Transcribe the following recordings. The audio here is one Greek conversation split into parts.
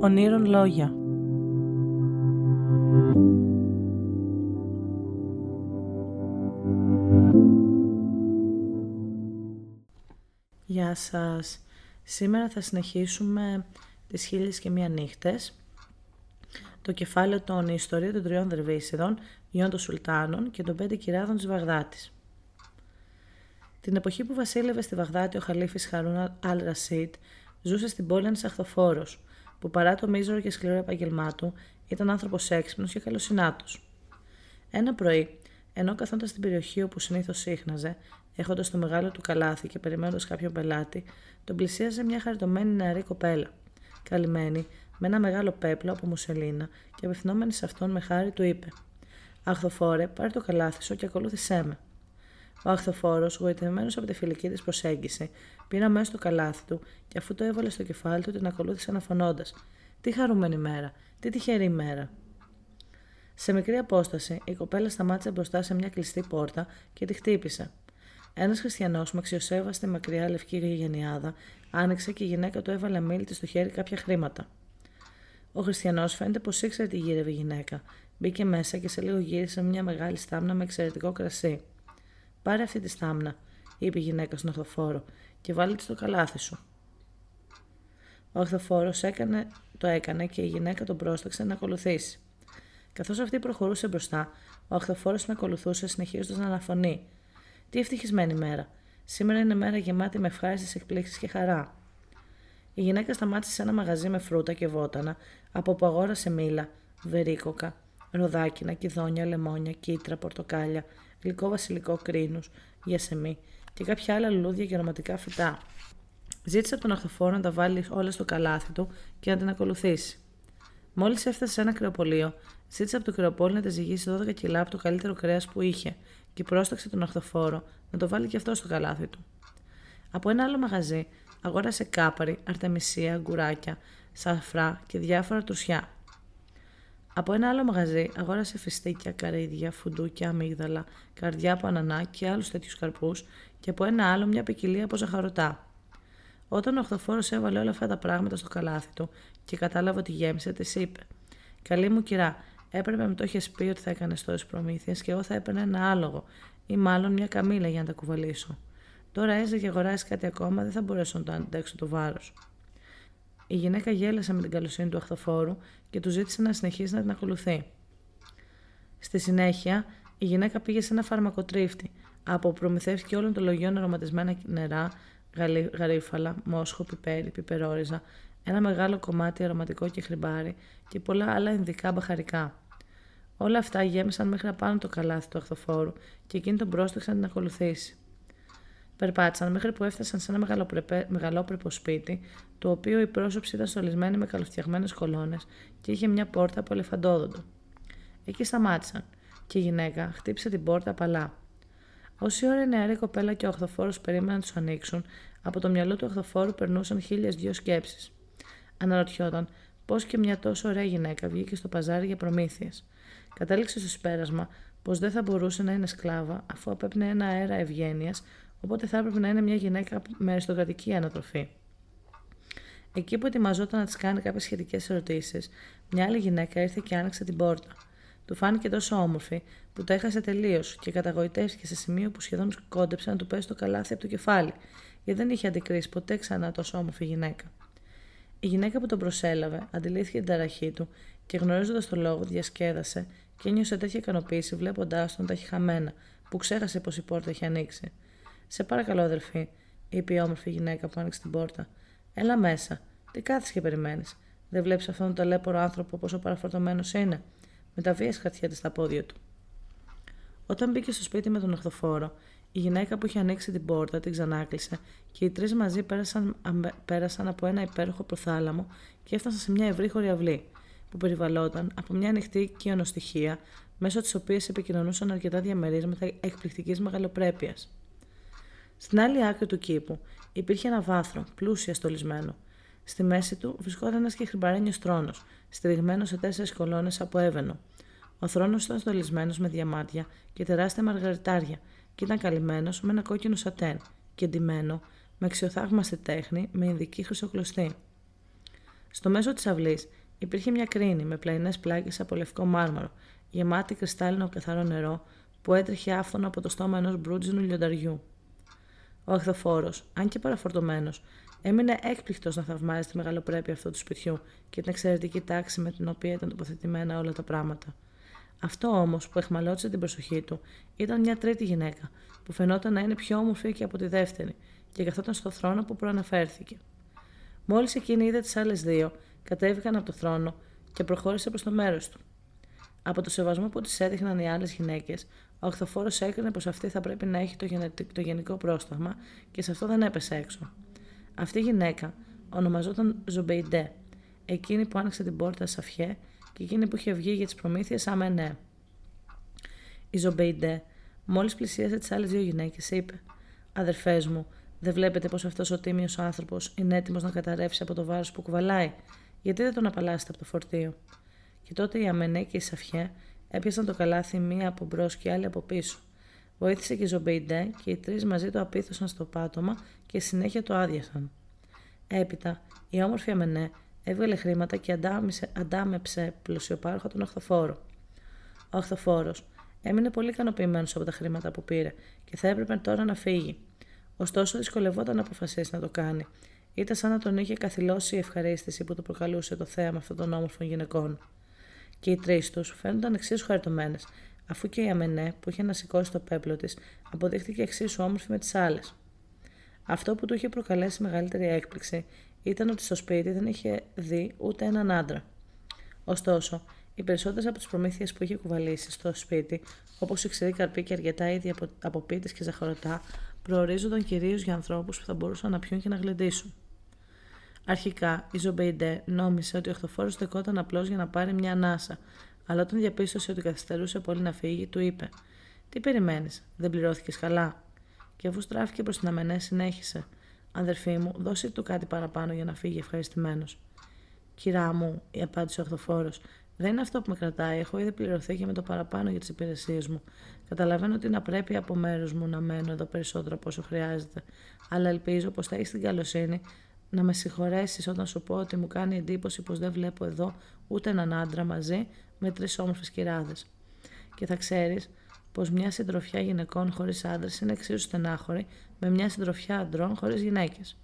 Ονείρων λόγια Γεια σας. Σήμερα θα συνεχίσουμε τις χίλιες και μία νύχτες. Το κεφάλαιο των ιστορία των τριών δερβίσιδων, γιών των Σουλτάνων και των πέντε κυράδων της Βαγδάτης. Την εποχή που βασίλευε στη Βαγδάτη ο Χαλίφης Χαρούνα Αλ Ρασίτ ζούσε στην πόλη ένα αχθοφόρο, που παρά το μίζωρο και σκληρό επαγγελμά του ήταν άνθρωπος έξυπνος και καλοσυνάτος. Ένα πρωί, ενώ καθόντας στην περιοχή όπου συνήθως σύχναζε, έχοντας το μεγάλο του καλάθι και περιμένοντας κάποιον πελάτη, τον πλησίαζε μια χαριτωμένη νεαρή κοπέλα. Καλυμμένη, με ένα μεγάλο πέπλο από μουσελίνα και απευθυνόμενη σε αυτόν με χάρη του είπε: Αχθοφόρε, πάρε το καλάθι σου και ακολούθησέ με. Ο αχθοφόρος, γοητευμένος από τη φιλική της προσέγγιση, πήρε μέσα στο καλάθι του και αφού το έβαλε στο κεφάλι του, την ακολούθησε αναφωνώντας: Τι χαρούμενη μέρα, τι τυχερή μέρα. Σε μικρή απόσταση, η κοπέλα σταμάτησε μπροστά σε μια κλειστή πόρτα και τη χτύπησε. Ένας χριστιανός με αξιοσέβαστη μακριά λευκή γενιάδα άνοιξε και η γυναίκα του έβαλε μίλητη στο χέρι κάποια χρήματα. Ο χριστιανός φαίνεται πως ήξερε τι γύρευε η γυναίκα. Μπήκε μέσα και σε λίγο γύρισε μια μεγάλη στάμνα με εξαιρετικό κρασί. Πάρε αυτή τη στάμνα, είπε η γυναίκα στον οχθοφόρο, και βάλε της στο καλάθι σου. Ο οχθοφόρο το έκανε και η γυναίκα τον πρόσταξε να ακολουθήσει. Καθώς αυτή προχωρούσε μπροστά, ο οχθοφόρο με ακολουθούσε συνεχίζοντας να αναφωνεί. Τι ευτυχισμένη μέρα. Σήμερα είναι μέρα γεμάτη με ευχάριστες εκπλήξεις και χαρά. Η γυναίκα σταμάτησε σε ένα μαγαζί με φρούτα και βότανα, από που αγόρασε μήλα, βερίκοκα, ροδάκινα, κιδόνια, λεμόνια, κίτρα, πορτοκάλια, γλυκό βασιλικό κρίνου, γιασεμί και κάποια άλλα λουλούδια και αρωματικά φυτά. Ζήτησε από τον αχθοφόρο να τα βάλει όλα στο καλάθι του και να την ακολουθήσει. Μόλις έφτασε σε ένα κρεοπολείο, ζήτησε από το κρεοπόλι να τα ζυγίσει 12 κιλά από το καλύτερο κρέας που είχε και πρόσταξε τον αχθοφόρο να το βάλει και αυτό στο καλάθι του. Από ένα άλλο μαγαζί αγόρασε κάπαρι, αρτεμισία, γκουράκια, σαφρά και διάφορα τουσιά. Από ένα άλλο μαγαζί αγόρασε φιστίκια, καρύδια, φουντούκια, αμύγδαλα, καρδιά από ανανά και άλλους τέτοιους καρπούς και από ένα άλλο μια ποικιλία από ζαχαρωτά. Όταν ο οχθοφόρο έβαλε όλα αυτά τα πράγματα στο καλάθι του και κατάλαβε ότι γέμισε, της είπε: Καλή μου κυρά, έπρεπε να μου το είχες πει ότι θα έκανες τόσες προμήθειες και εγώ θα έπαιρνα ένα άλογο ή μάλλον μια καμίλα για να τα κουβαλήσω. Τώρα έζε και αγοράσει κάτι ακόμα, δεν θα μπορέσω να το αντέξω το βάρος. Η γυναίκα γέλασε με την καλοσύνη του αχθοφόρου και του ζήτησε να συνεχίσει να την ακολουθεί. Στη συνέχεια, η γυναίκα πήγε σε ένα φαρμακοτρίφτη, από που προμηθεύτηκε όλων των λογιών αρωματισμένα νερά, γαρίφαλα, μόσχο, πιπέρι, πιπερόριζα, ένα μεγάλο κομμάτι αρωματικό και χρυμπάρι και πολλά άλλα ενδικά μπαχαρικά. Όλα αυτά γέμισαν μέχρι απάνω το καλάθι του αχθοφόρου και εκείνη τον πρόσταξε να την ακολουθήσει. Περπάτησαν μέχρι που έφτασαν σε ένα μεγαλόπρεπο σπίτι, το οποίο η πρόσωψη ήταν στολισμένη με καλοφτιαγμένες κολόνες και είχε μια πόρτα από ελεφαντόδοντο. Εκεί σταμάτησαν και η γυναίκα χτύπησε την πόρτα απαλά. Όση ώρα η νεαρή κοπέλα και ο οχθοφόρος περίμεναν να τους ανοίξουν, από το μυαλό του οχθοφόρου περνούσαν χίλιες δυο σκέψεις. Αναρωτιόταν πώς και μια τόσο ωραία γυναίκα βγήκε στο παζάρι για προμήθειες. Κατέληξε στο συμπέρασμα πως δεν θα μπορούσε να είναι σκλάβα αφού απέπνεε ένα αέρα ευγένειας οπότε θα έπρεπε να είναι μια γυναίκα με αριστοκρατική ανατροφή. Εκεί που ετοιμαζόταν να της κάνει κάποιες σχετικές ερωτήσεις, μια άλλη γυναίκα ήρθε και άνοιξε την πόρτα. Του φάνηκε τόσο όμορφη που τα έχασε τελείως και καταγοητεύτηκε σε σημείο που σχεδόν κόντεψε να του πέσει το καλάθι από το κεφάλι, γιατί δεν είχε αντικρίσει ποτέ ξανά τόσο όμορφη γυναίκα. Η γυναίκα που τον προσέλαβε αντιλήφθηκε την ταραχή του και γνωρίζοντας το λόγο διασκέδασε και ένιωσε τέτοια ικανοποίηση βλέποντάς τον τα χαμένα, που ξέχασε πως η πόρτα είχε ανοίξει. Σε παρακαλώ, αδελφή, είπε η όμορφη γυναίκα που άνοιξε την πόρτα. Έλα μέσα. Τι κάθεσαι και περιμένεις; Δεν βλέπεις αυτόν τον ταλέπορο άνθρωπο πόσο παραφορτωμένος είναι; Με τα βία χαρτιά στα πόδια του. Όταν μπήκε στο σπίτι με τον οχθοφόρο, η γυναίκα που είχε ανοίξει την πόρτα την ξανάκλεισε και οι τρεις μαζί πέρασαν, πέρασαν από ένα υπέροχο προθάλαμο και έφτασαν σε μια ευρύχωρη αυλή, που περιβαλλόταν από μια ανοιχτή κοιονοστοιχεία, μέσω της οποίας επικοινωνούσαν αρκετά διαμερίσματα εκπληκτικής μεγαλοπρέπειας. Στην άλλη άκρη του κήπου υπήρχε ένα βάθρο, πλούσια στολισμένο. Στη μέση του βρισκόταν ένας και χρυμπαρένιο θρόνος, στηριγμένο σε τέσσερις κολόνες από έβαινο. Ο θρόνος ήταν στολισμένος με διαμάτια και τεράστια μαργαριτάρια και ήταν καλυμμένος με ένα κόκκινο σατέν και ντυμένο με αξιοθαύμαστη τέχνη με ειδική χρυσοκλωστή. Στο μέσο της αυλής υπήρχε μια κρίνη με πλαϊνές πλάκε από λευκό μάρμαρο, γεμάτη κρυστάλλινο καθαρό νερό που έτρεχε άφθονο από το στόμα ενός μπρούτζινου λιονταριού. Ο αχθοφόρος, αν και παραφορτωμένος, έμεινε έκπληκτος να θαυμάζει τη μεγαλοπρέπεια αυτού του σπιτιού και την εξαιρετική τάξη με την οποία ήταν τοποθετημένα όλα τα πράγματα. Αυτό όμως που εχμαλώτησε την προσοχή του ήταν μια τρίτη γυναίκα, που φαινόταν να είναι πιο όμορφη και από τη δεύτερη, και καθόταν στο θρόνο που προαναφέρθηκε. Μόλις εκείνη είδε τις άλλες δύο, κατέβηκαν από το θρόνο και προχώρησε προς το μέρος του. Από το σεβασμό που τη έδειχναν οι άλλες γυναίκες, ο Αχθοφόρο έκρινε πως αυτή θα πρέπει να έχει το, το γενικό πρόσταγμα και σε αυτό δεν έπεσε έξω. Αυτή η γυναίκα ονομαζόταν Ζομπεϊντέ, εκείνη που άνοιξε την πόρτα Σαφιέ και εκείνη που είχε βγει για τις προμήθειες Αμένε. Η Ζομπεϊντέ, μόλις πλησίασε τις άλλες δύο γυναίκες, είπε: Αδερφές μου, δεν βλέπετε πως αυτός ο τίμιος άνθρωπος είναι έτοιμος να καταρρεύσει από το βάρος που κουβαλάει, γιατί δεν τον απαλλάσσετε από το φορτίο; Και τότε η Αμένε και η Σαφιέ έπιασαν το καλάθι μία από μπρος και η άλλη από πίσω. Βοήθησε και η Ζομπεϊντέ και οι τρεις μαζί το απίθωσαν στο πάτωμα και στη συνέχεια το άδειασαν. Έπειτα, η όμορφη Αμενέ έβγαλε χρήματα και αντάμησε, αντάμειψε πλουσιοπάροχα τον αχθοφόρο. Ο αχθοφόρος έμεινε πολύ ικανοποιημένος από τα χρήματα που πήρε και θα έπρεπε τώρα να φύγει. Ωστόσο, δυσκολευόταν να αποφασίσει να το κάνει. Ήταν σαν να τον είχε καθηλώσει η ευχαρίστηση που του προκαλούσε το θέαμα αυτών των όμορφων γυναικών. Και οι τρεις τους φαίνονταν εξίσου χαριτωμένες, αφού και η Αμενέ που είχε να σηκώσει το πέπλο της αποδείχθηκε εξίσου όμορφη με τις άλλες. Αυτό που του είχε προκαλέσει μεγαλύτερη έκπληξη ήταν ότι στο σπίτι δεν είχε δει ούτε έναν άντρα. Ωστόσο, οι περισσότερες από τις προμήθειες που είχε κουβαλήσει στο σπίτι, όπως η ξηρή καρπή και αρκετά είδη από, από πίτες και ζαχαρωτά, προορίζονταν κυρίως για ανθρώπους που θα μπορούσαν να πιούν και να γλεντήσουν. Αρχικά, η Ζομπεϊντέ νόμισε ότι ο αχθοφόρος στεκόταν απλώς για να πάρει μια ανάσα, αλλά όταν διαπίστωσε ότι καθυστερούσε πολύ να φύγει, του είπε: Τι περιμένεις, δεν πληρώθηκες καλά; Και αφού στράφηκε προς την Αμενέ, συνέχισε: Αδερφή μου, δώσε του κάτι παραπάνω για να φύγει ευχαριστημένος. Κυρά μου, της απάντησε ο αχθοφόρος, δεν είναι αυτό που με κρατάει. Έχω ήδη πληρωθεί και με το παραπάνω για τις υπηρεσίες μου. Καταλαβαίνω ότι είναι απρεπές από μέρους μου να μένω εδώ περισσότερο από όσο χρειάζεται. Αλλά ελπίζω πως θα έχεις την καλοσύνη να με συγχωρέσεις όταν σου πω ότι μου κάνει εντύπωση πως δεν βλέπω εδώ ούτε έναν άντρα μαζί με τρεις όμορφες κυράδες. Και θα ξέρεις πως μια συντροφιά γυναικών χωρίς άντρες είναι εξίσου στενάχωρη με μια συντροφιά αντρών χωρίς γυναίκες.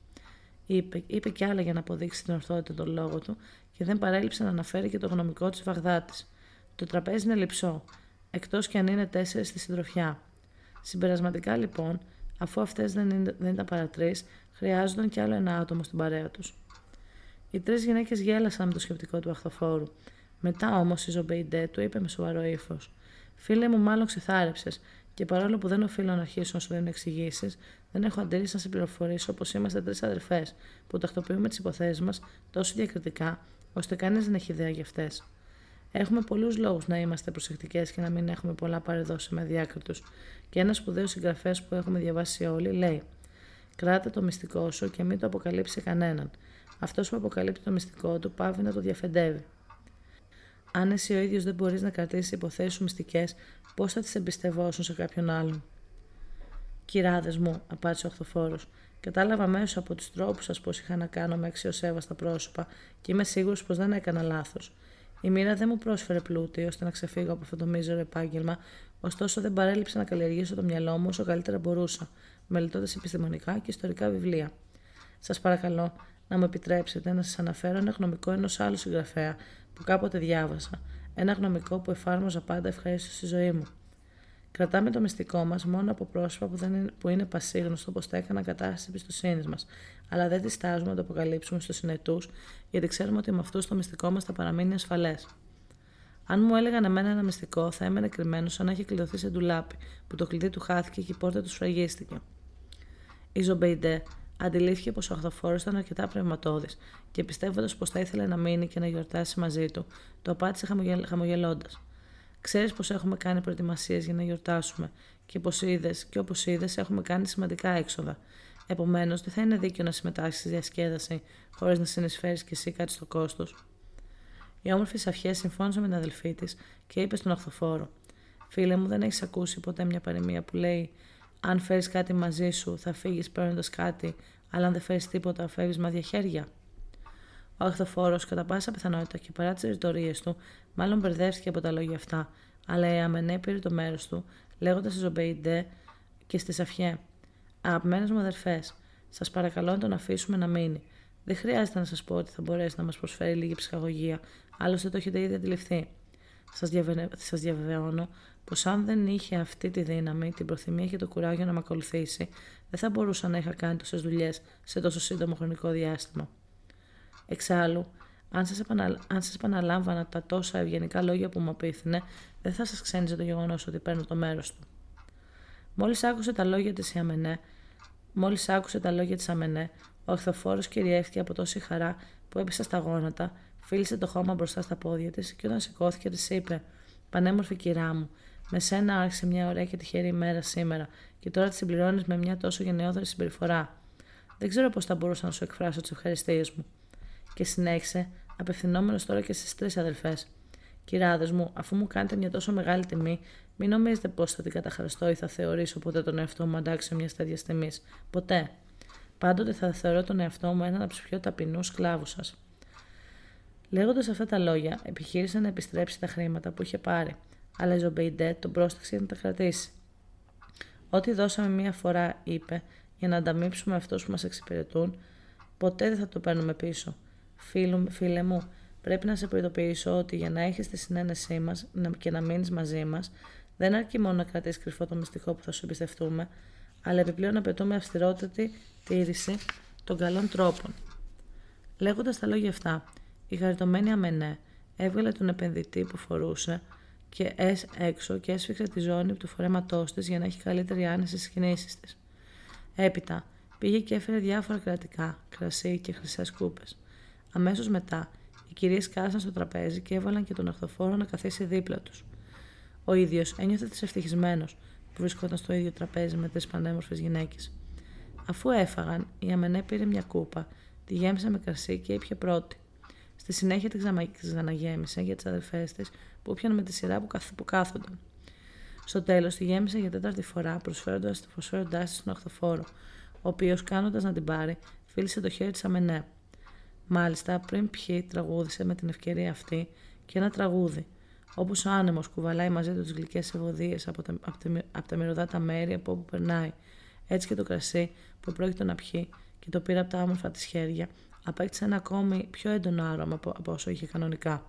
Είπε, είπε κι άλλα για να αποδείξει την ορθότητα των λόγων του και δεν παρέλειψε να αναφέρει και το γνωμικό της Βαγδάτης. Το τραπέζι είναι λυψό, εκτός κι αν είναι τέσσερις στη συντροφιά. Συμπερασματικά λοιπόν, αφού αυτές δεν, δεν ήταν παρά τρεις, χρειαζόταν κι άλλο ένα άτομο στην παρέα τους. Οι τρεις γυναίκες γέλασαν με το σκεπτικό του αχθοφόρου. Μετά όμως η Ζομπεϊντέ του είπε με σοβαρό ύφος: Φίλε μου, μάλλον ξεθάρεψες, και παρόλο που δεν οφείλω να αρχίσω να σου δίνω εξηγήσεις, δεν έχω αντίρρηση να σε πληροφορήσω πως είμαστε τρεις αδερφές που τακτοποιούμε τις υποθέσεις μας τόσο διακριτικά, ώστε κανείς δεν έχει ιδέα για αυτές. Έχουμε πολλούς λόγους να είμαστε προσεκτικές και να μην έχουμε πολλά παρεδώσει με διάκριτους. Και ένας σπουδαίος συγγραφέας που έχουμε διαβάσει όλοι λέει: Κράτα το μυστικό σου και μην το αποκαλύψει κανέναν. Αυτός που αποκαλύπτει το μυστικό του πάβει να το διαφεντεύει. Αν εσύ ο ίδιος δεν μπορείς να κρατήσεις υποθέσεις σου μυστικές, πώς θα τις εμπιστευόσουν σε κάποιον άλλον; Κυράδες μου, απάντησε ο Οχθοφόρος, κατάλαβα μέσω από τους τρόπους σας πώς είχα να κάνω με αξιοσέβαστα πρόσωπα και είμαι σίγουρος πως δεν έκανα λάθος. Η μοίρα δεν μου πρόσφερε πλούτη ώστε να ξεφύγω από αυτό το μίζερο επάγγελμα, ωστόσο δεν παρέλειψε να καλλιεργήσω το μυαλό μου όσο καλύτερα μπορούσα, μελετώντας επιστημονικά και ιστορικά βιβλία. Σας παρακαλώ να μου επιτρέψετε να σας αναφέρω ένα γνωμικό ενός άλλου συγγραφέα που κάποτε διάβασα, ένα γνωμικό που εφάρμοζα πάντα ευχαρίστως στη ζωή μου. Κρατάμε το μυστικό μας μόνο από πρόσωπα που, δεν είναι, που είναι πασίγνωστο όπω τα έκαναν κατάσταση εμπιστοσύνη μας, αλλά δεν διστάζουμε να το αποκαλύψουμε στους συνετούς, γιατί ξέρουμε ότι με αυτούς το μυστικό μας θα παραμείνει ασφαλές. Αν μου έλεγαν εμένα ένα μυστικό, θα έμενε κρυμμένο σαν να έχει κλειδωθεί σε ντουλάπι, που το κλειδί του χάθηκε και η πόρτα του σφραγίστηκε. Η Ζομπεϊντέ αντιλήφθηκε πως ο αχθοφόρος ήταν αρκετά πνευματώδης και πιστεύοντας πως θα ήθελε να μείνει και να γιορτάσει μαζί του, του απάντησε χαμογελώντας. Ξέρεις πως έχουμε κάνει προετοιμασίες για να γιορτάσουμε και, πως είδες, και όπως είδες, έχουμε κάνει σημαντικά έξοδα. Επομένως, δεν θα είναι δίκαιο να συμμετάσχεις στη διασκέδαση χωρίς να συνεισφέρεις κι εσύ κάτι στο κόστος. Η όμορφη Σαφιέ συμφώνησε με την αδελφή της και είπε στον Αχθοφόρο: Φίλε μου, δεν έχεις ακούσει ποτέ μια παροιμία που λέει: Αν φέρεις κάτι μαζί σου, θα φύγεις παίρνοντας κάτι, αλλά αν δεν φέρεις τίποτα, φεύγεις με χέρια. Ο Ο αχθοφόρο, κατά πάσα πιθανότητα και παρά τις ρητορίε του, μάλλον μπερδεύτηκε από τα λόγια αυτά, αλλά η Αμενέ πήρε το μέρος του, λέγοντας στη Ζομπεϊντέ και στη Σαφιέ. Αγαπημένες μου αδερφές, σας παρακαλώ να τον αφήσουμε να μείνει. Δεν χρειάζεται να σας πω ότι θα μπορέσει να μας προσφέρει λίγη ψυχαγωγία, άλλωστε το έχετε ήδη αντιληφθεί. Σας διαβε... διαβεβαιώνω πως αν δεν είχε αυτή τη δύναμη, την προθυμία και το κουράγιο να με ακολουθήσει, δεν θα μπορούσα να είχα κάνει τόσες δουλειές σε τόσο σύντομο χρονικό διάστημα. Εξάλλου, αν σας επαναλ... επαναλάμβανα τα τόσα ευγενικά λόγια που μου απίθυνε, δεν θα σας ξένιζε το γεγονός ότι παίρνω το μέρος του. Μόλις άκουσε τα λόγια της Αμενέ, μόλις άκουσε τα λόγια της Αμενέ, ο αχθοφόρο κυριεύτηκε από τόση χαρά που έπεσε στα γόνατα, φίλησε το χώμα μπροστά στα πόδια της και όταν σηκώθηκε της είπε: Πανέμορφη κυρά μου, με σένα άρχισε μια ωραία και τυχερή ημέρα σήμερα και τώρα τη συμπληρώνεις με μια τόσο γενναιόδορη συμπεριφορά. Δεν ξέρω πώς θα μπορούσα να σου εκφράσω τις ευχαριστίες μου. Και συνέχισε, απευθυνόμενος τώρα και στις τρεις αδελφές. Κυράδες μου, αφού μου κάνετε μια τόσο μεγάλη τιμή, μην νομίζετε πως θα την καταχραστώ ή θα θεωρήσω ποτέ τον εαυτό μου αντάξιο μιας τέτοιας τιμής. Ποτέ. Πάντοτε θα θεωρώ τον εαυτό μου έναν από τους πιο ταπεινούς σκλάβους σας. Λέγοντας αυτά τα λόγια, επιχείρησε να επιστρέψει τα χρήματα που είχε πάρει, αλλά η Ζωμπεϊντέ τον πρόσταξε να τα κρατήσει. Ό,τι δώσαμε μία φορά, είπε, για να ανταμείψουμε αυτούς που μας εξυπηρετούν, ποτέ δεν θα το παίρνουμε πίσω. Φίλου, φίλε μου, πρέπει να σε προειδοποιήσω ότι για να έχεις τη συνένεσή μας και να μείνεις μαζί μας, δεν αρκεί μόνο να κρατήσεις κρυφό το μυστικό που θα σου εμπιστευτούμε, αλλά επιπλέον απαιτούμε αυστηρότατη τήρηση των καλών τρόπων. Λέγοντας τα λόγια αυτά, η χαριτωμένη Αμενέ έβγαλε τον επενδυτή που φορούσε και έσ έξω και έσφιξε τη ζώνη του φορέματός της για να έχει καλύτερη άνεση στις κινήσεις της. Έπειτα πήγε και έφερε διάφορα κρατικά, κρασί και χρυσές κούπες. Αμέσως μετά, οι κυρίες κάσαν στο τραπέζι και έβαλαν και τον αχθοφόρο να καθίσει δίπλα τους. Ο ίδιος ένιωθε της ευτυχισμένος που βρισκόταν στο ίδιο τραπέζι με τρει πανέμορφες γυναίκες. Αφού έφαγαν, η Αμενέ πήρε μια κούπα, τη γέμισε με κρασί και ήπια πρώτη. Στη συνέχεια τη ξαναγέμισε για τις αδερφέ της που πιάνουν με τη σειρά που, καθ, που κάθονταν. Στο τέλος τη γέμισε για τέταρτη φορά, προσφέροντα της στον οχθοφόρο, ο οποίος κάνοντας να την πάρει, φίλησε το χέρι της Αμενέ. Μάλιστα, πριν πιει, τραγούδισε με την ευκαιρία αυτή και ένα τραγούδι, όπως ο άνεμος κουβαλάει μαζί του τις γλυκές ευωδίες από, τα, από, τα, από τα μυρωδάτα μέρη από όπου περνάει, έτσι και το κρασί που πρόκειται να πιει και το πήρε από τα όμορφα της χέρια, απέκτησε ένα ακόμη πιο έντονο άρωμα από, από όσο είχε κανονικά.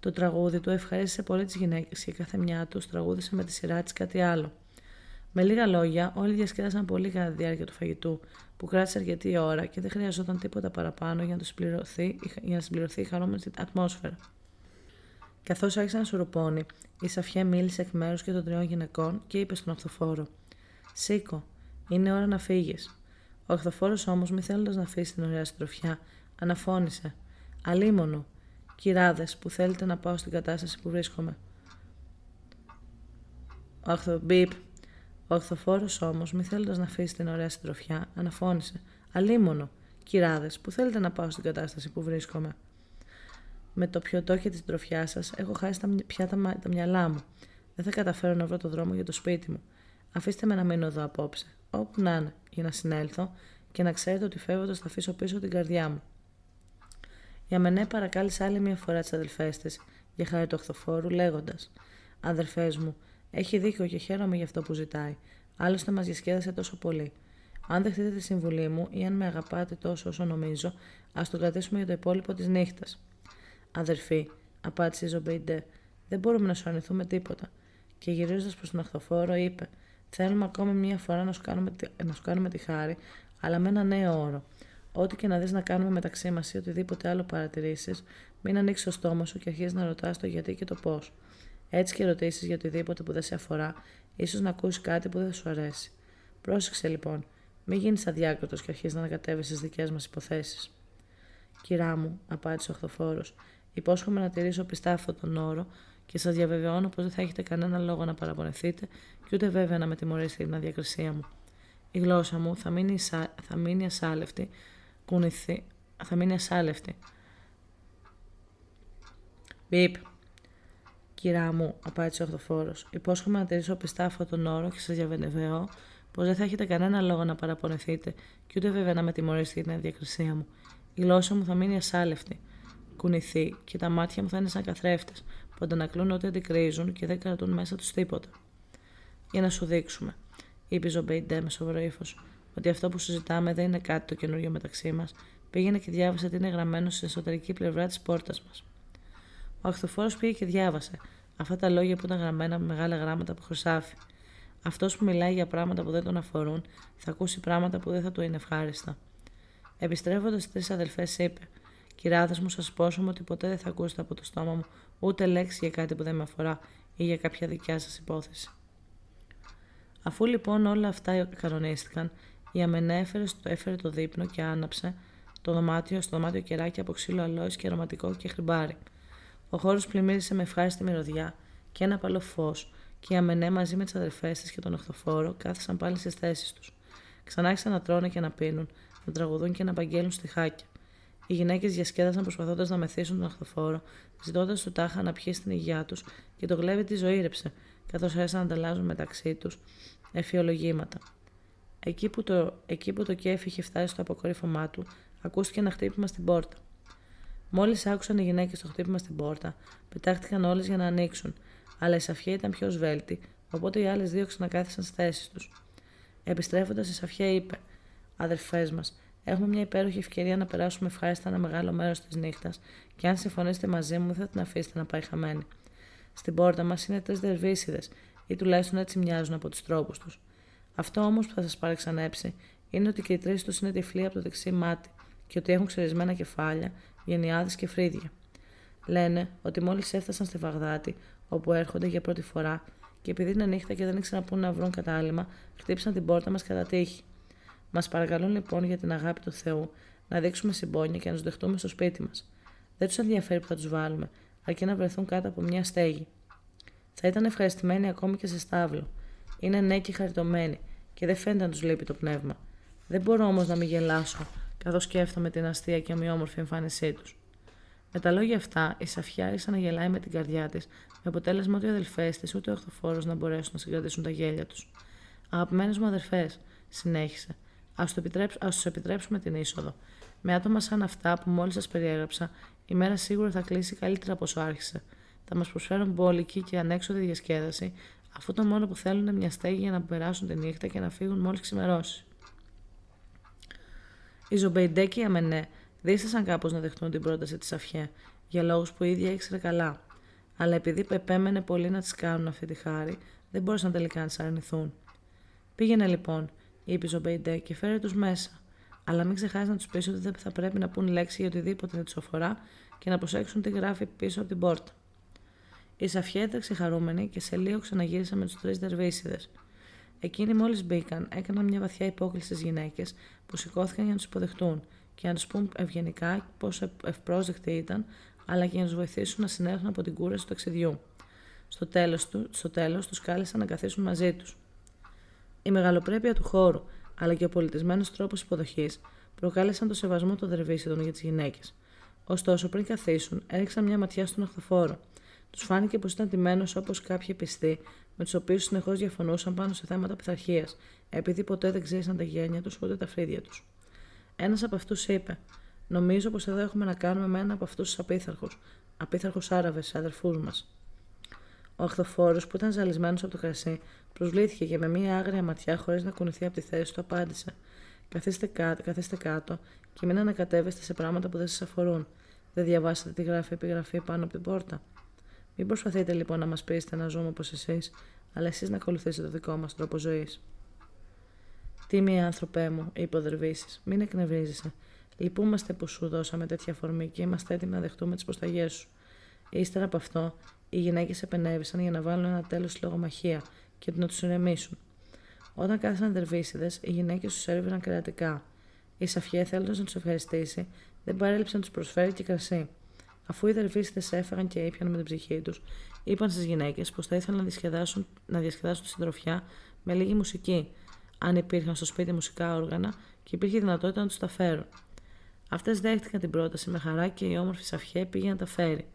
Το τραγούδι του ευχαρίστησε πολύ τις γυναίκες και κάθε μια τους τραγούδισε με τη σειρά της κάτι άλλο. Με λίγα λόγια, όλοι διασκέδασαν πολύ κατά τη διάρκεια του φαγητού, που κράτησε αρκετή ώρα και δεν χρειαζόταν τίποτα παραπάνω για να, το συμπληρωθεί, για να συμπληρωθεί η χαρούμενη ατμόσφαιρα. Καθώς άρχισε να σουρουπώνει, η Σαφιέ μίλησε εκ μέρους και των τριών γυναικών και είπε στον οχθοφόρο: Σήκω, είναι ώρα να φύγεις. Ο οχθοφόρο όμως, μη θέλοντας να αφήσει την ωραία συντροφιά, αναφώνησε: Αλίμονο, κυράδες που θέλετε να πάω στην κατάσταση που βρίσκομαι. Ο αχθομπίπ. Ο οχθοφόρο όμως, μη θέλοντας να αφήσει την ωραία συντροφιά, αναφώνησε: Αλίμονο, κυράδες που θέλετε να πάω στην κατάσταση που βρίσκομαι. Με το πιωτό και της συντροφιά σας έχω χάσει τα, πια τα, τα μυαλά μου. Δεν θα καταφέρω να βρω το δρόμο για το σπίτι μου. Αφήστε με να μείνω εδώ απόψε, όπου να είναι, για να συνέλθω και να ξέρετε ότι φεύγοντας θα αφήσω πίσω την καρδιά μου. Η Αμενέ παρακάλεσε άλλη μια φορά τις αδελφές της για χάρη του οχθοφόρου, λέγοντας: Αδελφέ μου, έχει δίκιο και χαίρομαι για αυτό που ζητάει. Άλλωστε μας διασκέδασε τόσο πολύ. Αν δεχτείτε τη συμβουλή μου ή αν με αγαπάτε τόσο όσο νομίζω, ας το κρατήσουμε για το υπόλοιπο της νύχτας. Αδερφή, απάντησε η Ζωμπέιντε, δεν μπορούμε να σου αρνηθούμε τίποτα. Και γυρίζοντα προς τον αχθοφόρο, είπε: Θέλουμε ακόμη μία φορά να σου, κάνουμε, να σου κάνουμε τη χάρη, αλλά με ένα νέο όρο. Ό,τι και να δεις να κάνουμε μεταξύ μας ή οτιδήποτε άλλο παρατηρήσεις, μην ανοίξεις το στόμα σου και αρχίζεις να ρωτάς το γιατί και το πώς. Έτσι και ρωτήσει για οτιδήποτε που δεν σε αφορά, ίσως να ακούσεις κάτι που δεν θα σου αρέσει. Πρόσεξε λοιπόν, μην γίνεις αδιάκριτος και αρχίζεις να ανακατεύεις τις δικές μας υποθέσεις. Κυρά μου, απάντησε ο Χθοφόρο, υπόσχομαι να τηρήσω πιστά αυτόν τον όρο και σας διαβεβαιώνω πως δεν θα έχετε κανένα λόγο να παραπονεθείτε και ούτε βέβαια να με τιμωρήσετε την αδιακρισία μου. Η γλώσσα μου θα μείνει, θα μείνει ασάλευτη, κουνηθεί, θα μείνει ασάλευτη. Μπίπ. Κυρά μου, απάντησε ο Οχθοφόρο, υπόσχομαι να τηρήσω πιστά αυτόν τον όρο και σας διαβεβαιώ πως δεν θα έχετε κανένα λόγο να παραπονεθείτε και ούτε βέβαια να με τιμωρήσετε για την αδιακρισία μου. Η γλώσσα μου θα μείνει ασάλευτη, κουνηθεί και τα μάτια μου θα είναι σαν καθρέφτες που αντανακλούν ό,τι αντικρίζουν και δεν κρατούν μέσα τους τίποτα. Για να σου δείξουμε, είπε η Ζωμπέιντε με σοβαρό ύφος, ότι αυτό που συζητάμε δεν είναι κάτι το καινούριο μεταξύ μας, πήγαινε και διάβασε τι είναι γραμμένο στην εσωτερική πλευρά της πόρτας μας. Ο αχθοφόρος πήγε και διάβασε αυτά τα λόγια που ήταν γραμμένα με μεγάλα γράμματα που χρυσάφι. Αυτός που μιλάει για πράγματα που δεν τον αφορούν θα ακούσει πράγματα που δεν θα του είναι ευχάριστα. Επιστρέφοντας στις τρεις αδελφές, είπε: Κυράδες μου, σας πόσομαι ότι ποτέ δεν θα ακούσετε από το στόμα μου ούτε λέξη για κάτι που δεν με αφορά ή για κάποια δικιά σας υπόθεση. Αφού λοιπόν όλα αυτά κανονίστηκαν, η Αμενέ έφερε, έφερε το δείπνο και άναψε το δωμάτιο στο δωμάτιο κεράκι από ξύλο αλόης και αρωματικό και χρυμπάρι. Ο χώρος πλημμύρισε με ευχάριστη μυρωδιά και ένα παλό φως, και η Αμενέ μαζί με τις αδερφές της και τον οχθοφόρο κάθισαν πάλι στις θέσεις τους. Ξανάρχισαν να τρώνε και να πίνουν, να τραγουδούν και να απαγγέλουν στιχάκια. Οι γυναίκες διασκέδασαν προσπαθώντας να μεθύσουν τον αχθοφόρο, ζητώντας του τάχα να πιει στην υγεία τους και το γλέβι της ζωήρεψε, καθώς άρχισαν να ανταλλάζουν μεταξύ τους εφιολογήματα. Εκεί που, το, εκεί που το κέφι είχε φτάσει στο αποκορύφωμά του, ακούστηκε ένα χτύπημα στην πόρτα. Μόλις άκουσαν οι γυναίκες το χτύπημα στην πόρτα, πετάχτηκαν όλες για να ανοίξουν, αλλά η Σαφιά ήταν πιο σβέλτη, οπότε οι άλλες δύο ξανακάθισαν στις θέσεις τους. Επιστρέφοντας, η Σαφιά είπε: Αδερφές μας, έχουμε μια υπέροχη ευκαιρία να περάσουμε ευχάριστα ένα μεγάλο μέρος της νύχτας, και αν συμφωνήσετε μαζί μου, δεν θα την αφήσετε να πάει χαμένη. Στην πόρτα μας είναι τρεις δερβίσιδες, ή τουλάχιστον έτσι μοιάζουν από τους τρόπους τους. Αυτό όμως που θα σας παρεξανέψει είναι ότι και οι τρεις τους είναι τυφλοί από το δεξί μάτι και ότι έχουν ξερισμένα κεφάλια, γενιάδες και φρύδια. Λένε ότι μόλις έφτασαν στη Βαγδάτη, όπου έρχονται για πρώτη φορά, και επειδή είναι νύχτα και δεν ήξεραν πού να βρουν κατάλημα, χτύπησαν την πόρτα μας κατά τύχη. Μας παρακαλούν λοιπόν για την αγάπη του Θεού να δείξουμε συμπόνια και να τους δεχτούμε στο σπίτι μας. Δεν τους ενδιαφέρει που θα τους βάλουμε, αρκεί να βρεθούν κάτω από μια στέγη. Θα ήταν ευχαριστημένοι ακόμη και σε στάβλο. Είναι νέοι και χαριτωμένοι και δεν φαίνεται να τους λείπει το πνεύμα. Δεν μπορώ όμως να μην γελάσω, καθώς σκέφτομαι την αστεία και ομοιόμορφη εμφάνισή τους. Με τα λόγια αυτά, η Σαφιά άρχισε να γελάει με την καρδιά της, με αποτέλεσμα ότι οι αδελφές της ούτε ο οχθοφόρο να μπορέσουν να συγκρατήσουν τα γέλια τους. Αγαπημένες μου αδερφές, συνέχισε, ας τους επιτρέψουμε την είσοδο. Με άτομα σαν αυτά που μόλις σας περιέγραψα, η μέρα σίγουρα θα κλείσει καλύτερα από όσο άρχισε. Θα μας προσφέρουν μπόλικη και ανέξοδη διασκέδαση, αφού το μόνο που θέλουν είναι μια στέγη για να περάσουν τη νύχτα και να φύγουν μόλις ξημερώσει. Η Ζωμπεϊντέ και η Αμενέ δίστασαν κάπως να δεχτούν την πρόταση της Σαφιέ, για λόγους που η ίδια ήξερε καλά. Αλλά επειδή επέμενε πολύ να τις κάνουν αυτή τη χάρη, δεν μπόρεσαν τελικά να της αρνηθούν. Πήγαινε λοιπόν, είπε η Ζωμπεϊντέ, και φέρε τους μέσα. Αλλά μην ξεχάσεις να τους πεις ότι δεν θα πρέπει να πουν λέξη για οτιδήποτε δεν τους αφορά και να προσέξουν τι γράφει πίσω από την πόρτα. Η Σαφιέ έτρεξε χαρούμενη και σε λίγο ξαναγύρισε με τους τρεις δερβίσιδε. Εκείνοι μόλις μπήκαν, έκαναν μια βαθιά υπόκληση στις γυναίκες που σηκώθηκαν για να τους υποδεχτούν και να τους πούν ευγενικά πόσο ευπρόσδεκτοι ήταν, αλλά και να τους βοηθήσουν να συνέλθουν από την κούραση του ταξιδιού. Στο τέλος του, στο τέλος, τους κάλεσαν να καθίσουν μαζί τους. Η μεγαλοπρέπεια του χώρου, αλλά και ο πολιτισμένος τρόπος υποδοχής, προκάλεσαν το σεβασμό των δερβίσιδων για τις γυναίκες. Ωστόσο, πριν καθίσουν, έριξαν μια ματιά στον οχθοφόρο. Τους φάνηκε πως ήταν τιμένος όπως κάποιοι πιστοί, με τους οποίους συνεχώς διαφωνούσαν πάνω σε θέματα πειθαρχίας, επειδή ποτέ δεν ξέρησαν τα γένια τους ούτε τα φρύδια τους. Ένας από αυτούς είπε: Νομίζω πως εδώ έχουμε να κάνουμε με ένα από αυτούς τους απίθαρχους, απίθαρχους Άραβες, αδερφούς μας. Ο αχθοφόρο, που ήταν ζαλισμένος από το κρασί, προσβλήθηκε και με μία άγρια ματιά, χωρίς να κουνηθεί από τη θέση του, απάντησε: Καθίστε κάτω, καθίστε κάτω και μην ανακατεύεστε σε πράγματα που δεν σας αφορούν. Δεν διαβάσατε τι γράφει επιγραφή πάνω από την πόρτα. Μην προσπαθείτε λοιπόν να μας πείσετε να ζούμε όπως εσείς, αλλά εσείς να ακολουθήσετε το δικό μας τρόπο ζωής. μία άνθρωπέ μου, είπε ο Δερβίσης, μην εκνευρίζεσαι. Λυπούμαστε που σου δώσαμε τέτοια αφορμή και είμαστε έτοιμοι να δεχτούμε τις προσταγές σου. Ύστερα από αυτό, οι γυναίκες επενέβησαν για να βάλουν ένα τέλος στη λογομαχία και να τους ηρεμήσουν. Όταν κάθισαν δερβίσιδε, οι γυναίκες τους έρευναν κρατικά. Η Σαφιέ, θέλοντας να τους ευχαριστήσει, δεν παρέλειψε να τους προσφέρει και κρασί. Αφού οι δερβίστε έφαγαν και ήπιαν με την ψυχή τους, είπαν στις γυναίκες πως θα ήθελαν να διασκεδάσουν, να διασκεδάσουν τη συντροφιά με λίγη μουσική, αν υπήρχαν στο σπίτι μουσικά όργανα και υπήρχε δυνατότητα να τους τα φέρουν. Αυτές δέχτηκαν την πρόταση με χαρά και η όμορφη Σαφιέ πήγε να τα φέρει.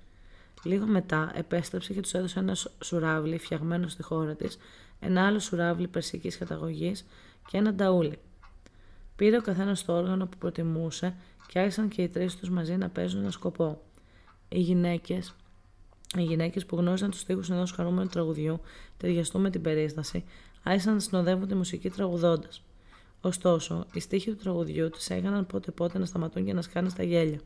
Λίγο μετά επέστρεψε και τους έδωσε ένα σουράβλι φτιαγμένο στη χώρα της, ένα άλλο σουράβλι περσικής καταγωγής και ένα νταούλι. Πήρε ο καθένας το όργανο που προτιμούσε και άρχισαν και οι τρεις τους μαζί να παίζουν ένα σκοπό. Οι γυναίκες οι γυναίκες που γνώριζαν τους στίχους ενός χαρούμενου τραγουδιού, ταιριαστούν με την περίσταση, άρχισαν να συνοδεύουν τη μουσική τραγουδώντας. Ωστόσο, οι στίχοι του τραγουδιού τους έκαναν πότε-πότε να σταματούν και να σκάνε στα γέλια.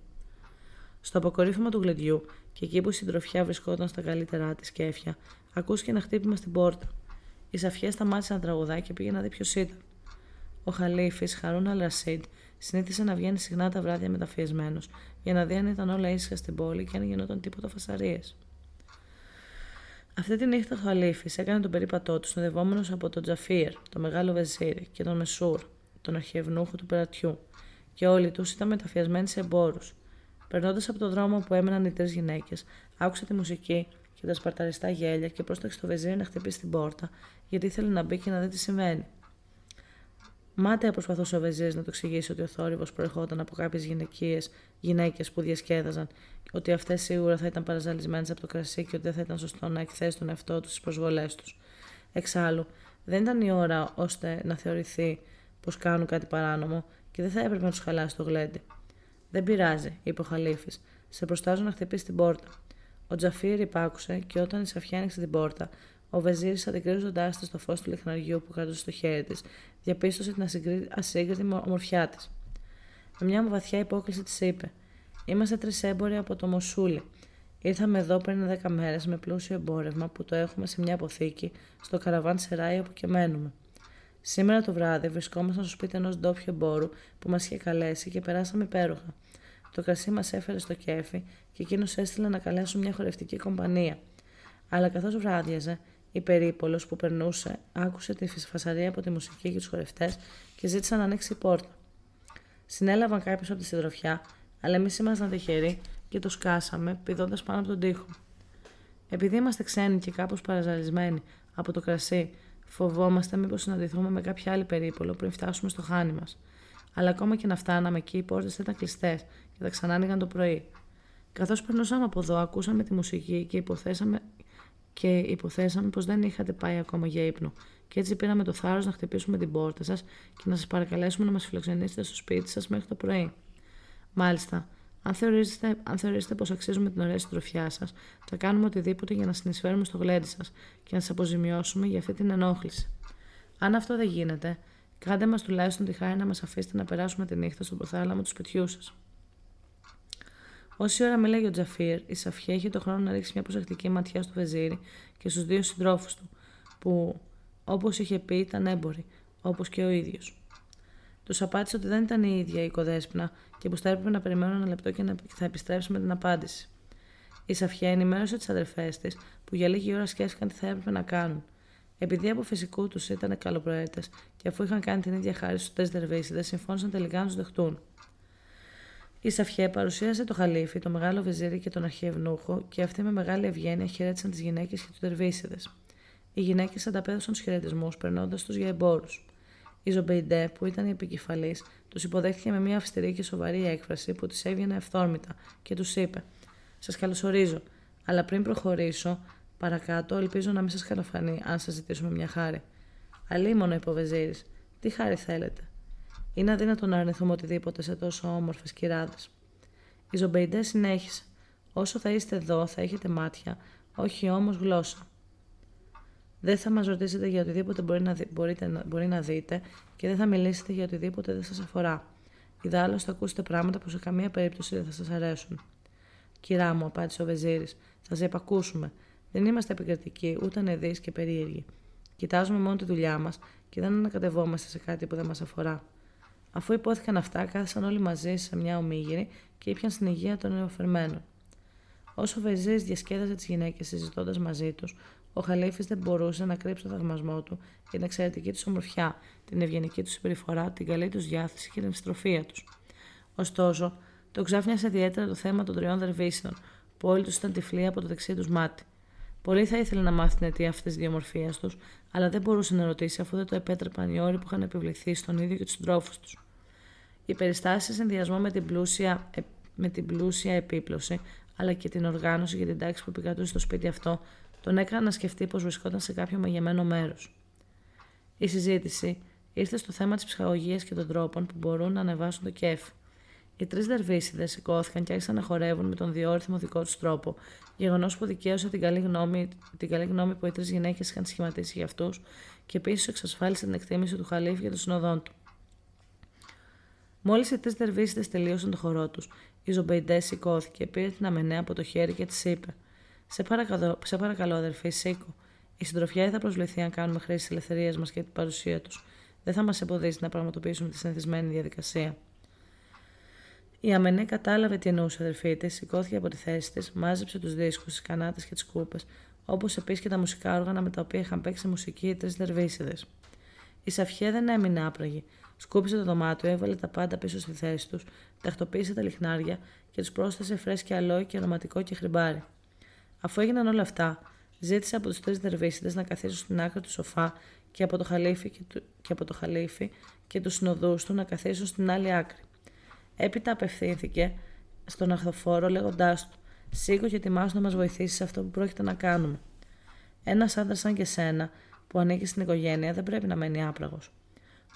Στο αποκορύφωμα του γλεντιού και εκεί που η συντροφιά βρισκόταν στα καλύτερά της κέφια, ακούστηκε ένα χτύπημα στην πόρτα. Η Σαφιέ σταμάτησε να τραγουδά και πήγε να δει ποιος ήταν. Ο Χαλίφης, Χαρούν Αλρασίντ, συνήθισε να βγαίνει συχνά τα βράδια μεταφιεσμένο για να δει αν ήταν όλα ήσυχα στην πόλη και αν γινόταν τίποτα φασαρίες. Αυτή τη νύχτα ο Χαλίφης έκανε τον περίπατό του συνοδευόμενος από τον Τζαφίρ, τον μεγάλο Βεζίρι και τον Μεσούρ, τον αρχιευνούχο του περατιού, και όλοι τους ήταν μεταφιασμένοι σε εμπόρους. Περνώντας από τον δρόμο που έμεναν οι τρεις γυναίκες, άκουσε τη μουσική και τα σπαρταριστά γέλια και πρόσταξε το Βεζίρι να χτυπήσει την πόρτα, γιατί ήθελε να μπει και να δει τι συμβαίνει. Μάταια προσπαθούσε ο Βεζίρις να του εξηγήσει ότι ο θόρυβος προερχόταν από κάποιες γυναικείες γυναίκες που διασκέδαζαν, ότι αυτές σίγουρα θα ήταν παραζαλισμένες από το κρασί και ότι δεν θα ήταν σωστό να εκθέσει τον εαυτό τους στις προσβολές τους. Εξάλλου, δεν ήταν η ώρα ώστε να θεωρηθεί πως κάνουν κάτι παράνομο και δεν θα έπρεπε να τους χαλάσει το γλέντι. Δεν πειράζει, είπε ο Χαλίφης. Σε προστάζω να χτυπήσει την πόρτα. Ο Τζαφίρ υπάκουσε και όταν η Σαφιά άνοιξε την πόρτα, ο Βεζίρης, αντικρίζοντάς της στο φως του λιχναριού που κρατούσε στο χέρι της, διαπίστωσε την ασύγκριτη ομορφιά της. Με μια βαθιά υπόκληση της είπε: Είμαστε τρεις έμποροι από το Μοσούλι. Ήρθαμε εδώ πριν δέκα μέρες με πλούσιο εμπόρευμα που το έχουμε σε μια αποθήκη στο καραβάν Σεράι όπου και μένουμε. Σήμερα το βράδυ βρισκόμασταν στο σπίτι ενός ντόπιου εμπόρου που μας είχε καλέσει και περάσαμε υπέροχα. Το κρασί μας έφερε στο κέφι και εκείνος έστειλε να καλέσουν μια χορευτική κομπανία. Αλλά καθώς βράδιαζε, η περίπολος που περνούσε άκουσε τη φασαρία από τη μουσική και τους χορευτές και ζήτησαν να ανοίξει η πόρτα. Συνέλαβαν κάποιος από τη συντροφιά, αλλά εμείς ήμασταν τυχεροί και το σκάσαμε, πηδώντας πάνω από τον τοίχο. Επειδή είμαστε ξένοι και κάπως παραζαλισμένοι από το κρασί, φοβόμαστε μήπως συναντηθούμε με κάποια άλλη περίπολο πριν φτάσουμε στο χάνι μας. Αλλά ακόμα και να φτάναμε εκεί, οι πόρτες ήταν κλειστές και θα ξανά το πρωί. Καθώς περνούσαμε από εδώ, ακούσαμε τη μουσική και υποθέσαμε και υποθέσαμε πως δεν είχατε πάει ακόμα για ύπνο. Και έτσι πήραμε το θάρρος να χτυπήσουμε την πόρτα σας και να σας παρακαλέσουμε να μας φιλοξενήσετε στο σπίτι σας μέχρι το πρωί. Μάλιστα, αν θεωρήσετε, αν θεωρήσετε πως αξίζουμε την ωραία συντροφιά σας, θα κάνουμε οτιδήποτε για να συνεισφέρουμε στο γλέντι σας και να σας αποζημιώσουμε για αυτή την ενόχληση. Αν αυτό δεν γίνεται, κάντε μας τουλάχιστον τη χάρη να μας αφήσετε να περάσουμε τη νύχτα στο προθάλαμο του σπιτιού σας. Όση ώρα μιλάει ο Τζαφίρ, η Σαφιέ είχε το χρόνο να ρίξει μια προσεκτική ματιά στο βεζίρι και στους δύο συντρόφους του, που, όπως είχε πει, ήταν έμποροι, όπως και ο ίδιος. Τους απάντησε ότι δεν ήταν η ίδια η οικοδέσπνα και πω θα έπρεπε να περιμένουν ένα λεπτό και να θα επιστρέψει με την απάντηση. Η Σαφιά ενημέρωσε τις αδερφές της, που για λίγη ώρα σκέφτηκαν τι θα έπρεπε να κάνουν. Επειδή από φυσικού τους ήταν καλοπροαίρετες και αφού είχαν κάνει την ίδια χάρη στους τέσσερις δερβίσιδε, συμφώνησαν τελικά να τους δεχτούν. Η Σαφιέ παρουσίασε το Χαλίφι, το μεγάλο βεζίρι και τον αρχιευνούχο και αυτοί με μεγάλη ευγένεια χαιρέτησαν τις γυναίκες και τους τερβίσιδε. Οι γυναίκες ανταπέδωσαν τους χαιρετισμούς, περνώντας τους για εμπόρους. Η Ζωμπεϊντέ, που ήταν η επικεφαλής, τους υποδέχτηκε με μια αυστηρή και σοβαρή έκφραση που της έβγαινε αυθόρμητα και τους είπε: Σας καλωσορίζω, αλλά πριν προχωρήσω, παρακάτω, ελπίζω να μην σας κακοφανεί αν σας ζητήσουμε μια χάρη. Αλίμονο, είπε ο Βεζίρης, τι χάρη θέλετε; Είναι αδύνατο να αρνηθούμε οτιδήποτε σε τόσο όμορφες κυράδες. Η Ζωμπεϊντέ συνέχισε. Όσο θα είστε εδώ, θα έχετε μάτια, όχι όμως γλώσσα. Δεν θα μας ρωτήσετε για οτιδήποτε μπορεί να, μπορείτε, μπορεί να δείτε και δεν θα μιλήσετε για οτιδήποτε δεν σας αφορά. Ιδάλω θα ακούσετε πράγματα που σε καμία περίπτωση δεν θα σας αρέσουν. Κυρά μου, απάντησε ο Βεζίρης, θα σε επακούσουμε. Δεν είμαστε επικριτικοί, ούτε ανεδείς και περίεργοι. Κοιτάζουμε μόνο τη δουλειά μας και δεν ανακατευόμαστε σε κάτι που δεν μας αφορά. Αφού υπόθηκαν αυτά, κάθισαν όλοι μαζί σε μια ομίγυρη και ήπιαν στην υγεία των νεοφερμένων. Όσο ο Βεζίρης διασκέδασε τις γυναίκες συζητώντας μαζί τους, ο Χαλίφη δεν μπορούσε να κρύψει το θαυμασμό του για την εξαιρετική του ομορφιά, την ευγενική του συμπεριφορά, την καλή τους διάθεση και την ευστροφία τους. Ωστόσο, το ξάφνιασε ιδιαίτερα το θέμα των τριών δερβίσεων, που όλοι τους ήταν τυφλοί από το δεξί τους μάτι. Πολύ θα ήθελε να μάθει την αιτία αυτής της διαμορφίας τους, αλλά δεν μπορούσε να ρωτήσει αφού δεν το επέτρεπαν οι όροι που είχαν επιβληθεί στον ίδιο και τους συντρόφους τους. Οι περιστάσεις σε συνδυασμό με την, πλούσια, ε, με την πλούσια επίπλωση, αλλά και την οργάνωση για την τάξη που επικρατούσε στο σπίτι αυτό, τον έκαναν να σκεφτεί πως βρισκόταν σε κάποιο μαγεμένο μέρος. Η συζήτηση Ήρθε στο θέμα της ψυχαγωγίας και των τρόπων που μπορούν να ανεβάσουν το κέφι. Οι τρεις δερβίσιδε σηκώθηκαν και άρχισαν να χορεύουν με τον διόρυθμο δικό τους τρόπο, γεγονός που δικαίωσε την καλή, γνώμη, την καλή γνώμη που οι τρεις γυναίκες είχαν σχηματίσει για αυτούς και επίσης εξασφάλισε την εκτίμηση του Χαλίφ και των συνοδών του. Μόλις οι τρεις δερβίσηδες τελείωσαν το χορό τους, η Ζωμπεϊντέ σηκώθηκε, πήρε την Αμενέ από το χέρι και της είπε: Σε παρακαλώ, σε παρακαλώ αδερφή, σήκω. Η συντροφιά δεν θα προσβληθεί αν κάνουμε χρήση της ελευθερίας μας και η παρουσία τους. Δεν θα μας εμποδίσει να πραγματοποιήσουμε τη συνηθισμένη διαδικασία. Η Αμενέ κατάλαβε τι εννοούσε η αδερφή της, σηκώθηκε από τη θέση της, μάζεψε τους δίσκους, τις κανάτες και τις κούπες, όπως επίσης και τα μουσικά όργανα με τα οποία είχαν παίξει μουσική οι τρεις δερβίσιδες. Η Σαφιέ δεν έμεινε άπραγη. Σκούπισε το δωμάτιο, έβαλε τα πάντα πίσω στη θέση τους, τακτοποίησε τα λιχνάρια και τους πρόσθεσε φρέσκια αλόι και αρωματικό και χρυμπάρι. Αφού έγιναν όλα αυτά, ζήτησε από τους τρεις δερβίσιδες να καθίσουν στην άκρη του σοφά και από το χαλίφι και, του, και, από το χαλίφι και τους συνοδούς του να καθίσουν στην άλλη άκρη. Έπειτα απευθύνθηκε στον αχθοφόρο λέγοντάς του: Σήκω και ετοιμάσου να μας βοηθήσεις σε αυτό που πρόκειται να κάνουμε. Ένας άντρα σαν και σένα, που ανήκει στην οικογένεια, δεν πρέπει να μένει άπραγος.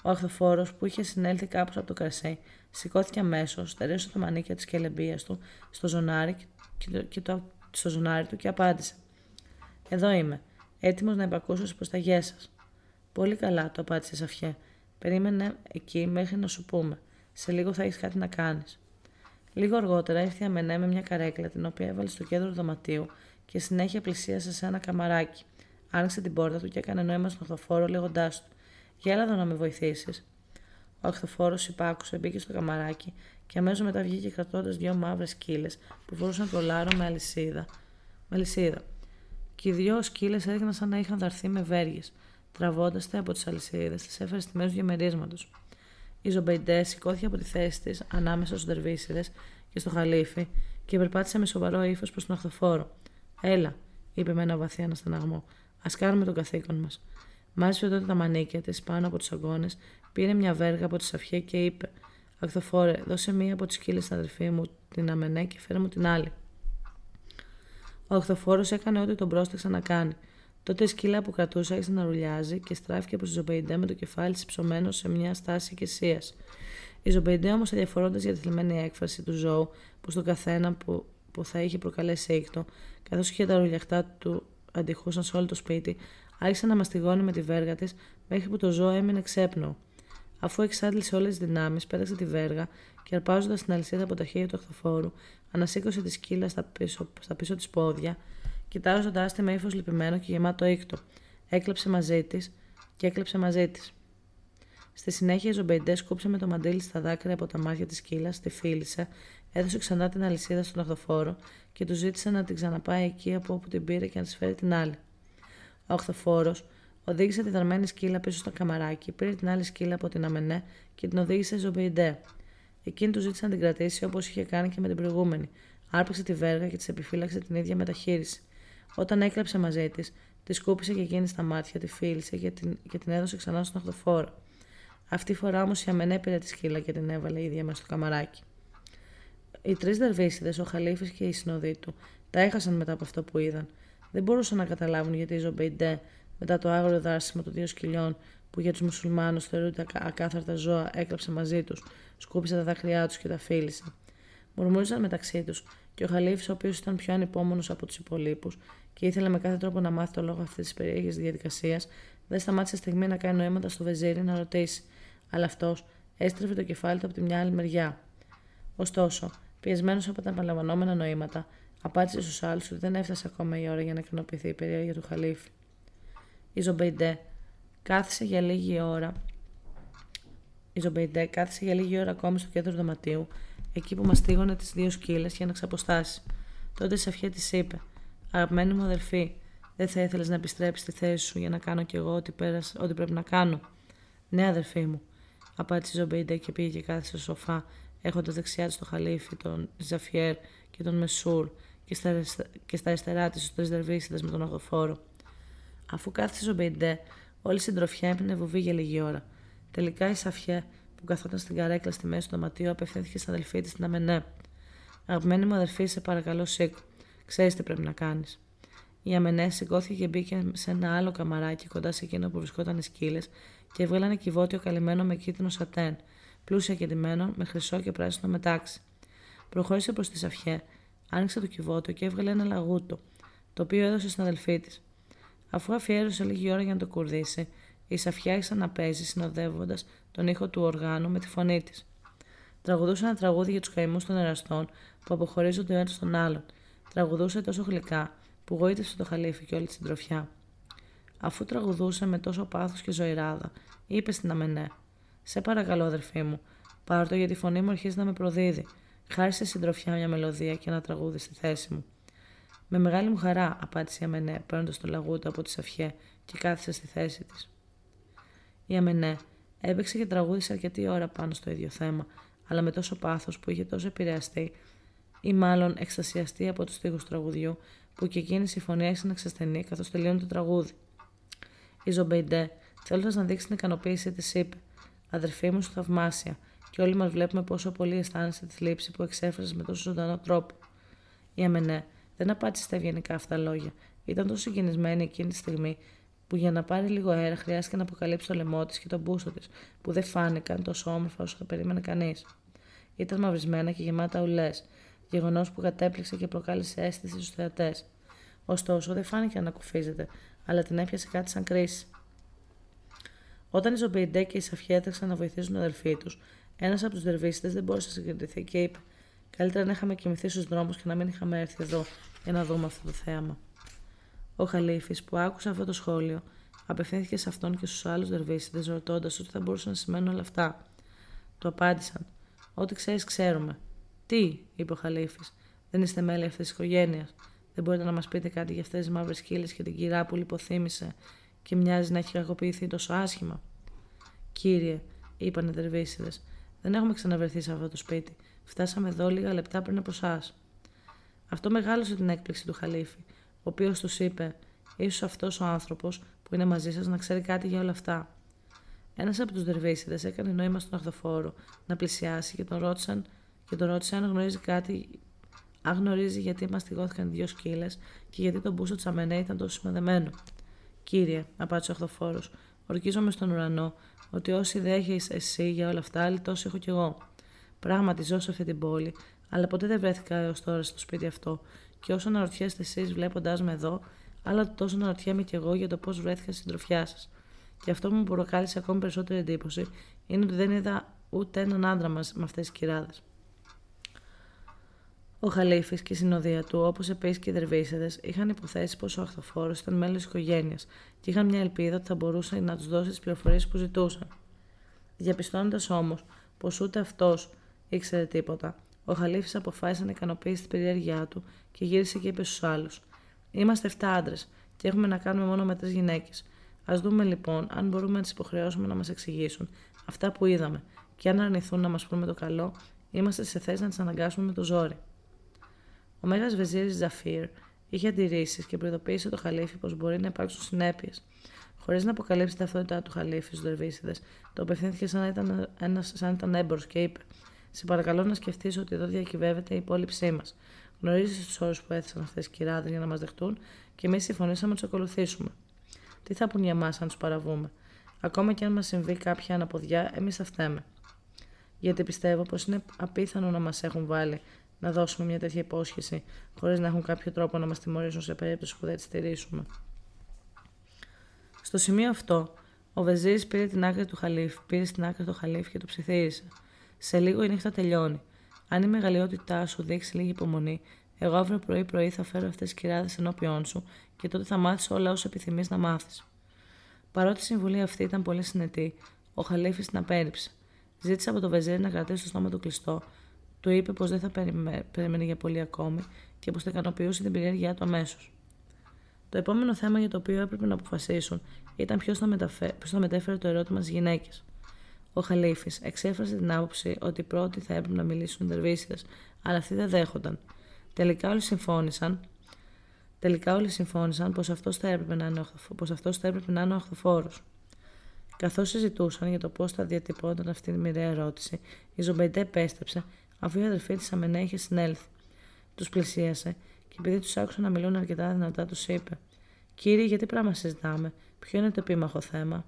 Ο αχθοφόρος, που είχε συνέλθει κάπως από το κρασί, σηκώθηκε αμέσως, στερέωσε τα μανίκια της κελεμπία του στο ζωνάρι, και το, και το, στο ζωνάρι του και απάντησε: Εδώ είμαι, έτοιμος να υπακούσω στις προσταγές σας. Πολύ καλά, το απάντησε Σαφιέ. Περίμενε εκεί μέχρι να σου πούμε. Σε λίγο θα έχεις κάτι να κάνεις. Λίγο αργότερα ήρθε η Αμενέ με μια καρέκλα την οποία έβαλε στο κέντρο του δωματίου και συνέχεια πλησίασε σε ένα καμαράκι. Άνοιξε την πόρτα του και έκανε νόημα στον οχθοφόρο λέγοντάς του: Γέλα εδώ να με βοηθήσεις. Ο οχθοφόρο υπάκουσε, μπήκε στο καμαράκι και αμέσως μετά βγήκε κρατώντας δύο μαύρες σκύλες που φορούσαν το λάρο με αλυσίδα. Με αλυσίδα. Και οι δύο σκύλες έδειχναν σαν να είχαν δαρθεί με βέργες. Τραβώντας από τις αλυσίδες, τις έφερε στη μέση του διαμερίσματος. Η Ζωμπεϊντέ σηκώθηκε από τη θέση της ανάμεσα στους δερβίσηδες και στο χαλίφη και περπάτησε με σοβαρό ύφος προς τον αχθοφόρο. Έλα, είπε με ένα βαθύ αναστεναγμό. Ας κάνουμε το καθήκον μας. Μάζεψε τότε τα μανίκια της πάνω από τους αγκώνες, πήρε μια βέργα από τη Σαφιέ και είπε: Αχθοφόρε, δώσε μία από τις σκύλες στην αδερφή μου, την Αμενέ και φέρε μου την άλλη. Ο αχθοφόρος έκανε ό,τι τον πρόσταξε να κάνει. Τότε η σκύλα που κρατούσε άρχισε να ουρλιάζει και στράφηκε προς τη Ζωμπεϊντέ με το κεφάλι της υψωμένο σε μια στάση ικεσίας. Η Ζωμπεϊντέ όμως, αδιαφορώντας για τη θλιμμένη έκφραση του ζώου που στον καθένα που, που θα είχε προκαλέσει οίκτο, καθώς και τα ουρλιαχτά του αντηχούσαν σε όλο το σπίτι, άρχισε να το μαστιγώνει με τη βέργα της μέχρι που το ζώο έμεινε ξέπνοο. Αφού εξάντλησε όλες τις δυνάμεις, πέταξε τη βέργα και αρπάζοντας την αλυσίδα από τα χέρια του αχθοφόρου, ανασήκωσε τη σκύλα στα πίσω, στα πίσω της πόδια κοιτάζοντά τη με ύφος λυπημένο και γεμάτο ήκτο. Έκλεψε μαζί της και έκλεψε μαζί της. Στη συνέχεια η Ζωμπεϊντές σκούψε με το μαντίλι στα δάκρυα από τα μάτια της σκύλας, τη φίλησε, έδωσε ξανά την αλυσίδα στον οχθοφόρο και του ζήτησε να την ξαναπάει εκεί από όπου την πήρε και να της φέρει την άλλη. Ο οχθοφόρο οδήγησε τη δαρμένη σκύλα πίσω στο καμαράκι, πήρε την άλλη σκύλα από την αμενέ και την οδήγησε στη Ζωμπεϊντέ. Εκείνη του ζήτησε να την κρατήσει όπως είχε κάνει και με την προηγούμενη. Άρπαξε τη βέργα και της επιφύλαξε την ίδια μεταχείριση. Όταν έκλεψε μαζί της, της σκούπισε και εκείνη στα μάτια, τη φίλησε και την, και την έδωσε ξανά στον αχθοφόρο. Αυτή τη φορά όμως η Αμενέ πήρε τη σκύλα και την έβαλε η ίδια μέσα στο καμαράκι. Οι τρεις δερβίσηδες, ο Χαλίφης και οι συνοδοί του, τα έχασαν μετά από αυτό που είδαν. Δεν μπορούσαν να καταλάβουν γιατί η Ζωμπεϊντέ, μετά το άγριο δάσιμο των δύο σκυλιών, που για τους μουσουλμάνους θεωρούνται ακάθαρτα ζώα, έκλαψε μαζί τους, σκούπισε τα δάκρυά τους και τα φίλησε. Μουρμούριζαν μεταξύ τους και ο Χαλίφης, ο οποίος ήταν πιο ανυπόμονος από τους υπολείπους και ήθελε με κάθε τρόπο να μάθει το λόγο αυτής της περίεργης διαδικασίας, δεν σταμάτησε στιγμή να κάνει νοήματα στο βεζίρι να ρωτήσει, αλλά αυτός έστρεφε το κεφάλι του από τη μια άλλη μεριά. Ωστόσο, πιεσμένος από τα επαναλαμβανόμενα νοήματα, απάντησε στους άλλους ότι δεν έφτασε ακόμα η ώρα για να ικανοποιηθεί η περιέργεια του Χαλίφη. Η Ζωμπεϊντέ κάθισε για λίγη ώρα. Η Ζωμπεϊντέ κάθισε για λίγη ώρα ακόμη στο κέντρο του δωματίου, εκεί που μαστίγωνε τις δύο σκύλες για να ξαποστάσει. Τότε η Σαφιέ της είπε: Αγαπημένη μου αδελφή, δεν θα ήθελες να επιστρέψεις στη θέση σου για να κάνω κι εγώ ό,τι, πέρασε, ό,τι πρέπει να κάνω. Ναι, αδελφή μου, απάντησε η Ζωμπεϊντέ και πήγε και κάθισε στο σοφά, έχοντας δεξιά της το χαλίφη, τον Ζαφιέρ και τον Μεσούρ και στα, και στα αριστερά της τους τρεις δερβίσηδες με τον αχθοφόρο. Αφού κάθισε η Ζωμπεϊντέ, όλη η συντροφιά έμεινε βουβή για λίγη ώρα. Τελικά η Σαφιέ, που καθόταν στην καρέκλα στη μέση του δωματίου, απευθύνθηκε στην αδελφή της στην Αμενέ. Αγαπημένη μου αδελφή, σε παρακαλώ, σήκω. Ξέρεις τι πρέπει να κάνεις. Η Αμενέ σηκώθηκε και μπήκε σε ένα άλλο καμαράκι κοντά σε εκείνο που βρισκόταν οι σκύλες και έβγαλε ένα κυβότιο καλυμμένο με κίτρινο σατέν, πλούσια και με χρυσό και πράσινο μετάξι. Προχώρησε προς τη Σαφιέ, άνοιξε το κυβότιο και έβγαλε ένα λαγούτο, το οποίο έδωσε στην αδελφή της. Αφού αφιέρωσε λίγη ώρα για να το κουρδίσει, η Σαφιά άρχισε να παίζει συνοδεύοντας τον ήχο του οργάνου με τη φωνή της. Τραγουδούσε ένα τραγούδι για τους καημούς των εραστών που αποχωρίζονται ο ένας τον άλλον. Τραγουδούσε τόσο γλυκά που γοήτευσε το χαλίφι και όλη τη συντροφιά. Αφού τραγουδούσε με τόσο πάθος και ζωηράδα, είπε στην Αμενέ: Σε παρακαλώ, αδερφή μου, πάρ το γιατί η φωνή μου αρχίζει να με προδίδει. Χάρη σε συντροφιά μια μελωδία και ένα τραγούδι στη θέση μου. Με μεγάλη μου χαρά, απάντησε η Αμενέ, παίρνοντας το λαγούτο από τη Σαφιέ και κάθισε στη θέση της. Η Αμενέ έπαιξε και τραγούδισε αρκετή ώρα πάνω στο ίδιο θέμα, αλλά με τόσο πάθος που είχε τόσο επηρεαστεί, ή μάλλον εκστασιαστεί από τους τείχου τραγουδιού, που και εκείνη η φωνή άρχισε να εξασθενεί καθώς τελειώνει το τραγούδι. Η Ζωμπεϊντέ, θέλοντας να δείξει την ικανοποίησή της, είπε: Αδερφή μου, σου θαυμάσια, και όλοι μας βλέπουμε πόσο πολύ αισθάνεσαι τη θλίψη που εξέφρασες με τόσο ζωντανό τρόπο. Η Αμενέ δεν απάντησε στα ευγενικά αυτά λόγια. Ήταν τόσο συγκινησμένη εκείνη τη στιγμή που για να πάρει λίγο αέρα χρειάστηκε να αποκαλύψει το λαιμό της και τον μπούστο της, που δεν φάνηκαν τόσο όμορφα όσο θα περίμενε κανείς. Ήταν μαυρισμένα και γεμάτα ουλές, γεγονός που κατέπληξε και προκάλεσε αίσθηση στους θεατές. Ωστόσο, δεν φάνηκε να ανακουφίζεται, αλλά την έπιασε κάτι σαν κρίση. Όταν η Ζωμπεϊντέ και η Σαφιέ έτρεξαν να βοηθήσουν την αδελφή τους, ένας από τους δερβίσηδες δεν μπόρεσε να συγκεντρωθεί και είπε: Καλύτερα να είχαμε κοιμηθεί στους δρόμους και να μην είχαμε έρθει εδώ για να δούμε αυτό το θέαμα. Ο Χαλίφης, που άκουσε αυτό το σχόλιο, απευθύνθηκε σε αυτόν και στους άλλους δερβίσηδες, ρωτώντας τι θα μπορούσαν να σημαίνουν όλα αυτά. Του απάντησαν: Ό,τι ξέρεις, ξέρουμε. Τι, είπε ο Χαλίφη, δεν είστε μέλη αυτής της οικογένειας. Δεν μπορείτε να μας πείτε κάτι για αυτές τις μαύρες κύλε και την κυρά που λιποθύμησε και μοιάζει να έχει κακοποιηθεί τόσο άσχημα. Κύριε, είπαν οι δερβίσιδες, δεν έχουμε ξαναβρεθεί σε αυτό το σπίτι. Φτάσαμε εδώ λίγα λεπτά πριν από εσάς. Αυτό μεγάλωσε την έκπληξη του Χαλίφη, ο οποίος τους είπε: ίσως αυτός ο άνθρωπος που είναι μαζί σας να ξέρει κάτι για όλα αυτά. Ένας από τους δερβίσιδες έκανε νόημα στον αχθοφόρο να πλησιάσει και τον ρώτησαν και τον ρώτησε αν γνωρίζει κάτι, αν γνωρίζει γιατί μαστιγώθηκαν δύο σκύλες και γιατί τον μπούσο Τσαμενέ ήταν τόσο σημαδεμένο. Κύριε, απάντησε ο αχθοφόρο, ορκίζομαι στον ουρανό ότι όση ιδέα έχεις εσύ για όλα αυτά, άλλη τόσο έχω κι εγώ. Πράγματι, ζω σε αυτή την πόλη, αλλά ποτέ δεν βρέθηκα έως τώρα στο σπίτι αυτό. Και όσο αναρωτιέστε εσείς βλέποντάς με εδώ, άλλα τόσο αναρωτιέμαι κι εγώ για το πώς βρέθηκα στην τροφιά σας. Και αυτό που μου προκάλεσε ακόμη περισσότερη εντύπωση είναι ότι δεν είδα ούτε έναν άντρα μας με αυτές τις κυράδες. Ο Χαλίφη και η συνοδεία του, όπως επίσης και οι Δερβίσεδε, είχαν υποθέσει πως ο Αχθοφόρος ήταν μέλος της οικογένειας και είχαν μια ελπίδα ότι θα μπορούσε να τους δώσει τις πληροφορίες που ζητούσαν. Διαπιστώνοντας όμως πως ούτε αυτός ήξερε τίποτα, ο Χαλίφης αποφάσισε να ικανοποιήσει την περιέργειά του και γύρισε και είπε στους άλλους: Είμαστε 7 άντρες και έχουμε να κάνουμε μόνο με τρεις γυναίκες. Α δούμε λοιπόν αν μπορούμε να τις υποχρεώσουμε να μας εξηγήσουν αυτά που είδαμε και αν αρνηθούν να μας πούμε το καλό, είμαστε σε θέση να τις αναγκάσουμε με το ζόρι. Ο Μέγας Βεζίρης Ζαφίρ είχε αντιρρήσεις και προειδοποίησε το Χαλίφι πως μπορεί να υπάρξουν συνέπειες. Χωρίς να αποκαλύψει την ταυτότητά του Χαλίφης στους Δερβίσιδες, το απευθύνθηκε σαν να ήταν, ένας, σαν ήταν έμπορος και είπε: Σε παρακαλώ να σκεφτείς ότι εδώ διακυβεύεται η υπόλοιψή μας. Γνωρίζεις τους όρους που έθεσαν αυτές οι κυράδες για να μας δεχτούν και εμείς συμφωνήσαμε να τους ακολουθήσουμε. Τι θα πούν για εμά αν τους παραβούμε; Ακόμα και αν μας συμβεί κάποια αναποδιά, εμείς θα φταίμε. Γιατί πιστεύω πως είναι απίθανο να μας έχουν βάλει να δώσουμε μια τέτοια υπόσχεση, χωρίς να έχουν κάποιο τρόπο να μας τιμωρήσουν σε περίπτωση που δεν τη στηρίσουμε. Στο σημείο αυτό, ο Βεζίρη πήρε την άκρη του Χαλίφ, πήρε στην άκρη του Χαλίφ και το ψιθύρισε. Σε λίγο η νύχτα τελειώνει. Αν η μεγαλειότητά σου δείξει λίγη υπομονή, εγώ αύριο πρωί-πρωί θα φέρω αυτές τις κυράδες ενώπιον σου και τότε θα μάθεις όλα όσα επιθυμείς να μάθεις. Παρότι η συμβουλή αυτή ήταν πολύ συνετή, ο Χαλίφης την απέρριψε. Ζήτησε από το Βεζίρι να κρατήσει το στόμα του κλειστό του είπε πως δεν θα περίμενε για πολύ ακόμη και πως θα ικανοποιούσε την περιέργειά του αμέσως. Το επόμενο θέμα για το οποίο έπρεπε να αποφασίσουν ήταν ποιος θα, μεταφέ... θα μετέφερε το ερώτημα στις γυναίκες. Ο Χαλίφης εξέφρασε την άποψη ότι πρώτοι θα έπρεπε να μιλήσουν οι Δερβίσηδες, αλλά αυτοί δεν δέχονταν. Τελικά όλοι συμφώνησαν Τελικά όλοι συμφώνησαν πως αυτός θα έπρεπε να είναι ο, θα έπρεπε να είναι ο αχθοφόρος. Καθώς συζητούσαν για το πώς θα διατυπωνόταν αυτή τη μοιραία ερώτηση, η Ζωμπεϊντέ επέστρεψε αφού η αδερφή της Αμενέ είχε συνέλθει. Τους πλησίασε και και επειδή τους άκουσα να μιλούν αρκετά δυνατά, τους είπε: Κύριε, γιατί πράγμα συζητάμε, Ποιο είναι το επίμαχο θέμα;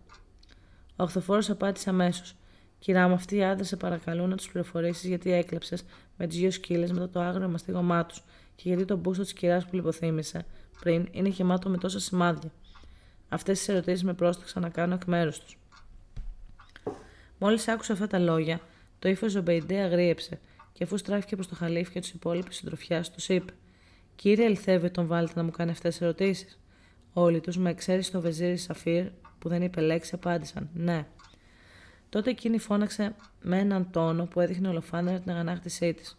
Ο Αχθοφόρο απάντησε αμέσως: Κυρά μου, αυτοί οι άντρες σε παρακαλούν να τους πληροφορήσεις γιατί έκλεψες με τις δύο σκύλες μετά το άγριο μαστίγωμά τους και γιατί το μπούστο της κυράς που λιποθύμησε πριν είναι γεμάτο με τόσα σημάδια. Αυτές τις ερωτήσεις με πρόσταξαν να κάνω εκ μέρους τους. Μόλις άκουσε αυτά τα λόγια, το ύφος της Ζωμπεϊντέ αγρίεψε και αφού στράφηκε προς το χαλίφη και τους υπόλοιπους της συντροφιάς, τους είπε: Κύριοι, αληθεύει, τον βάλατε να μου κάνει αυτές τις ερωτήσεις. Όλοι τους, με εξαίρεση το βεζίρη Σαφίρ, που δεν είπε λέξη, απάντησαν: Ναι. Τότε εκείνη φώναξε με έναν τόνο που έδειχνε ολοφάνερα την αγανάκτησή της.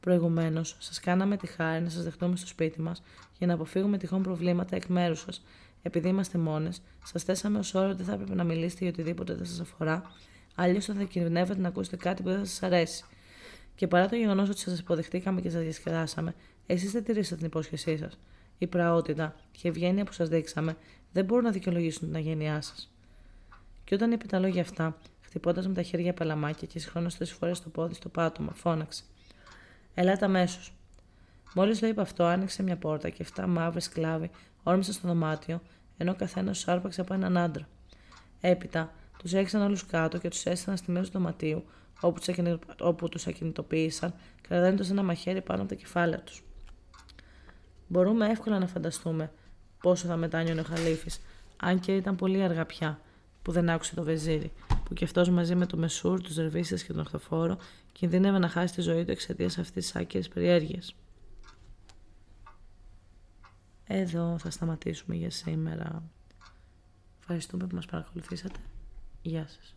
Προηγουμένως, σας κάναμε τη χάρη να σας δεχτούμε στο σπίτι μας για να αποφύγουμε τυχόν προβλήματα εκ μέρους σας. Επειδή είμαστε μόνες, σας θέσαμε ως όρο ότι θα έπρεπε να μιλήσετε για οτιδήποτε δεν σας αφορά, αλλιώς θα κινδυνεύετε να ακούσετε κάτι που δεν θα σας αρέσει. Και παρά το γεγονός ότι σας υποδεχτήκαμε και σας διασκεδάσαμε, εσείς δεν τηρήσατε την υπόσχεσή σας. Η πραότητα και η ευγένεια που σας δείξαμε δεν μπορούν να δικαιολογήσουν την αγένειά σας. Και όταν είπε τα λόγια αυτά, χτυπώντας με τα χέρια πελαμάκια και συγχρόνως τρεις φορές το πόδι στο πάτωμα, φώναξε. Ελάτε αμέσως. Μόλις το είπε αυτό, άνοιξε μια πόρτα και 7 μαύρες σκλάβοι όρμησαν στο δωμάτιο, ενώ ο καθένας του άρπαξε από έναν άντρα. Έπειτα, τους έξαν όλους κάτω και τους έστειλαν στη μέση του δωματίου, όπου τους ακινητοποίησαν, κρατώντας ένα μαχαίρι πάνω από τα κεφάλαια τους. Μπορούμε εύκολα να φανταστούμε πόσο θα μετάνιωνε ο Χαλίφης, αν και ήταν πολύ αργά πια που δεν άκουσε το βεζίρι, που κι αυτός μαζί με το Μεσούρ, τους Δερβίστε και τον Οχθοφόρο κινδύνευε να χάσει τη ζωή του εξαιτίας αυτής της άκυρη περιέργειας. Εδώ θα σταματήσουμε για σήμερα. Ευχαριστούμε που μας παρακολουθήσατε. Γεια σας.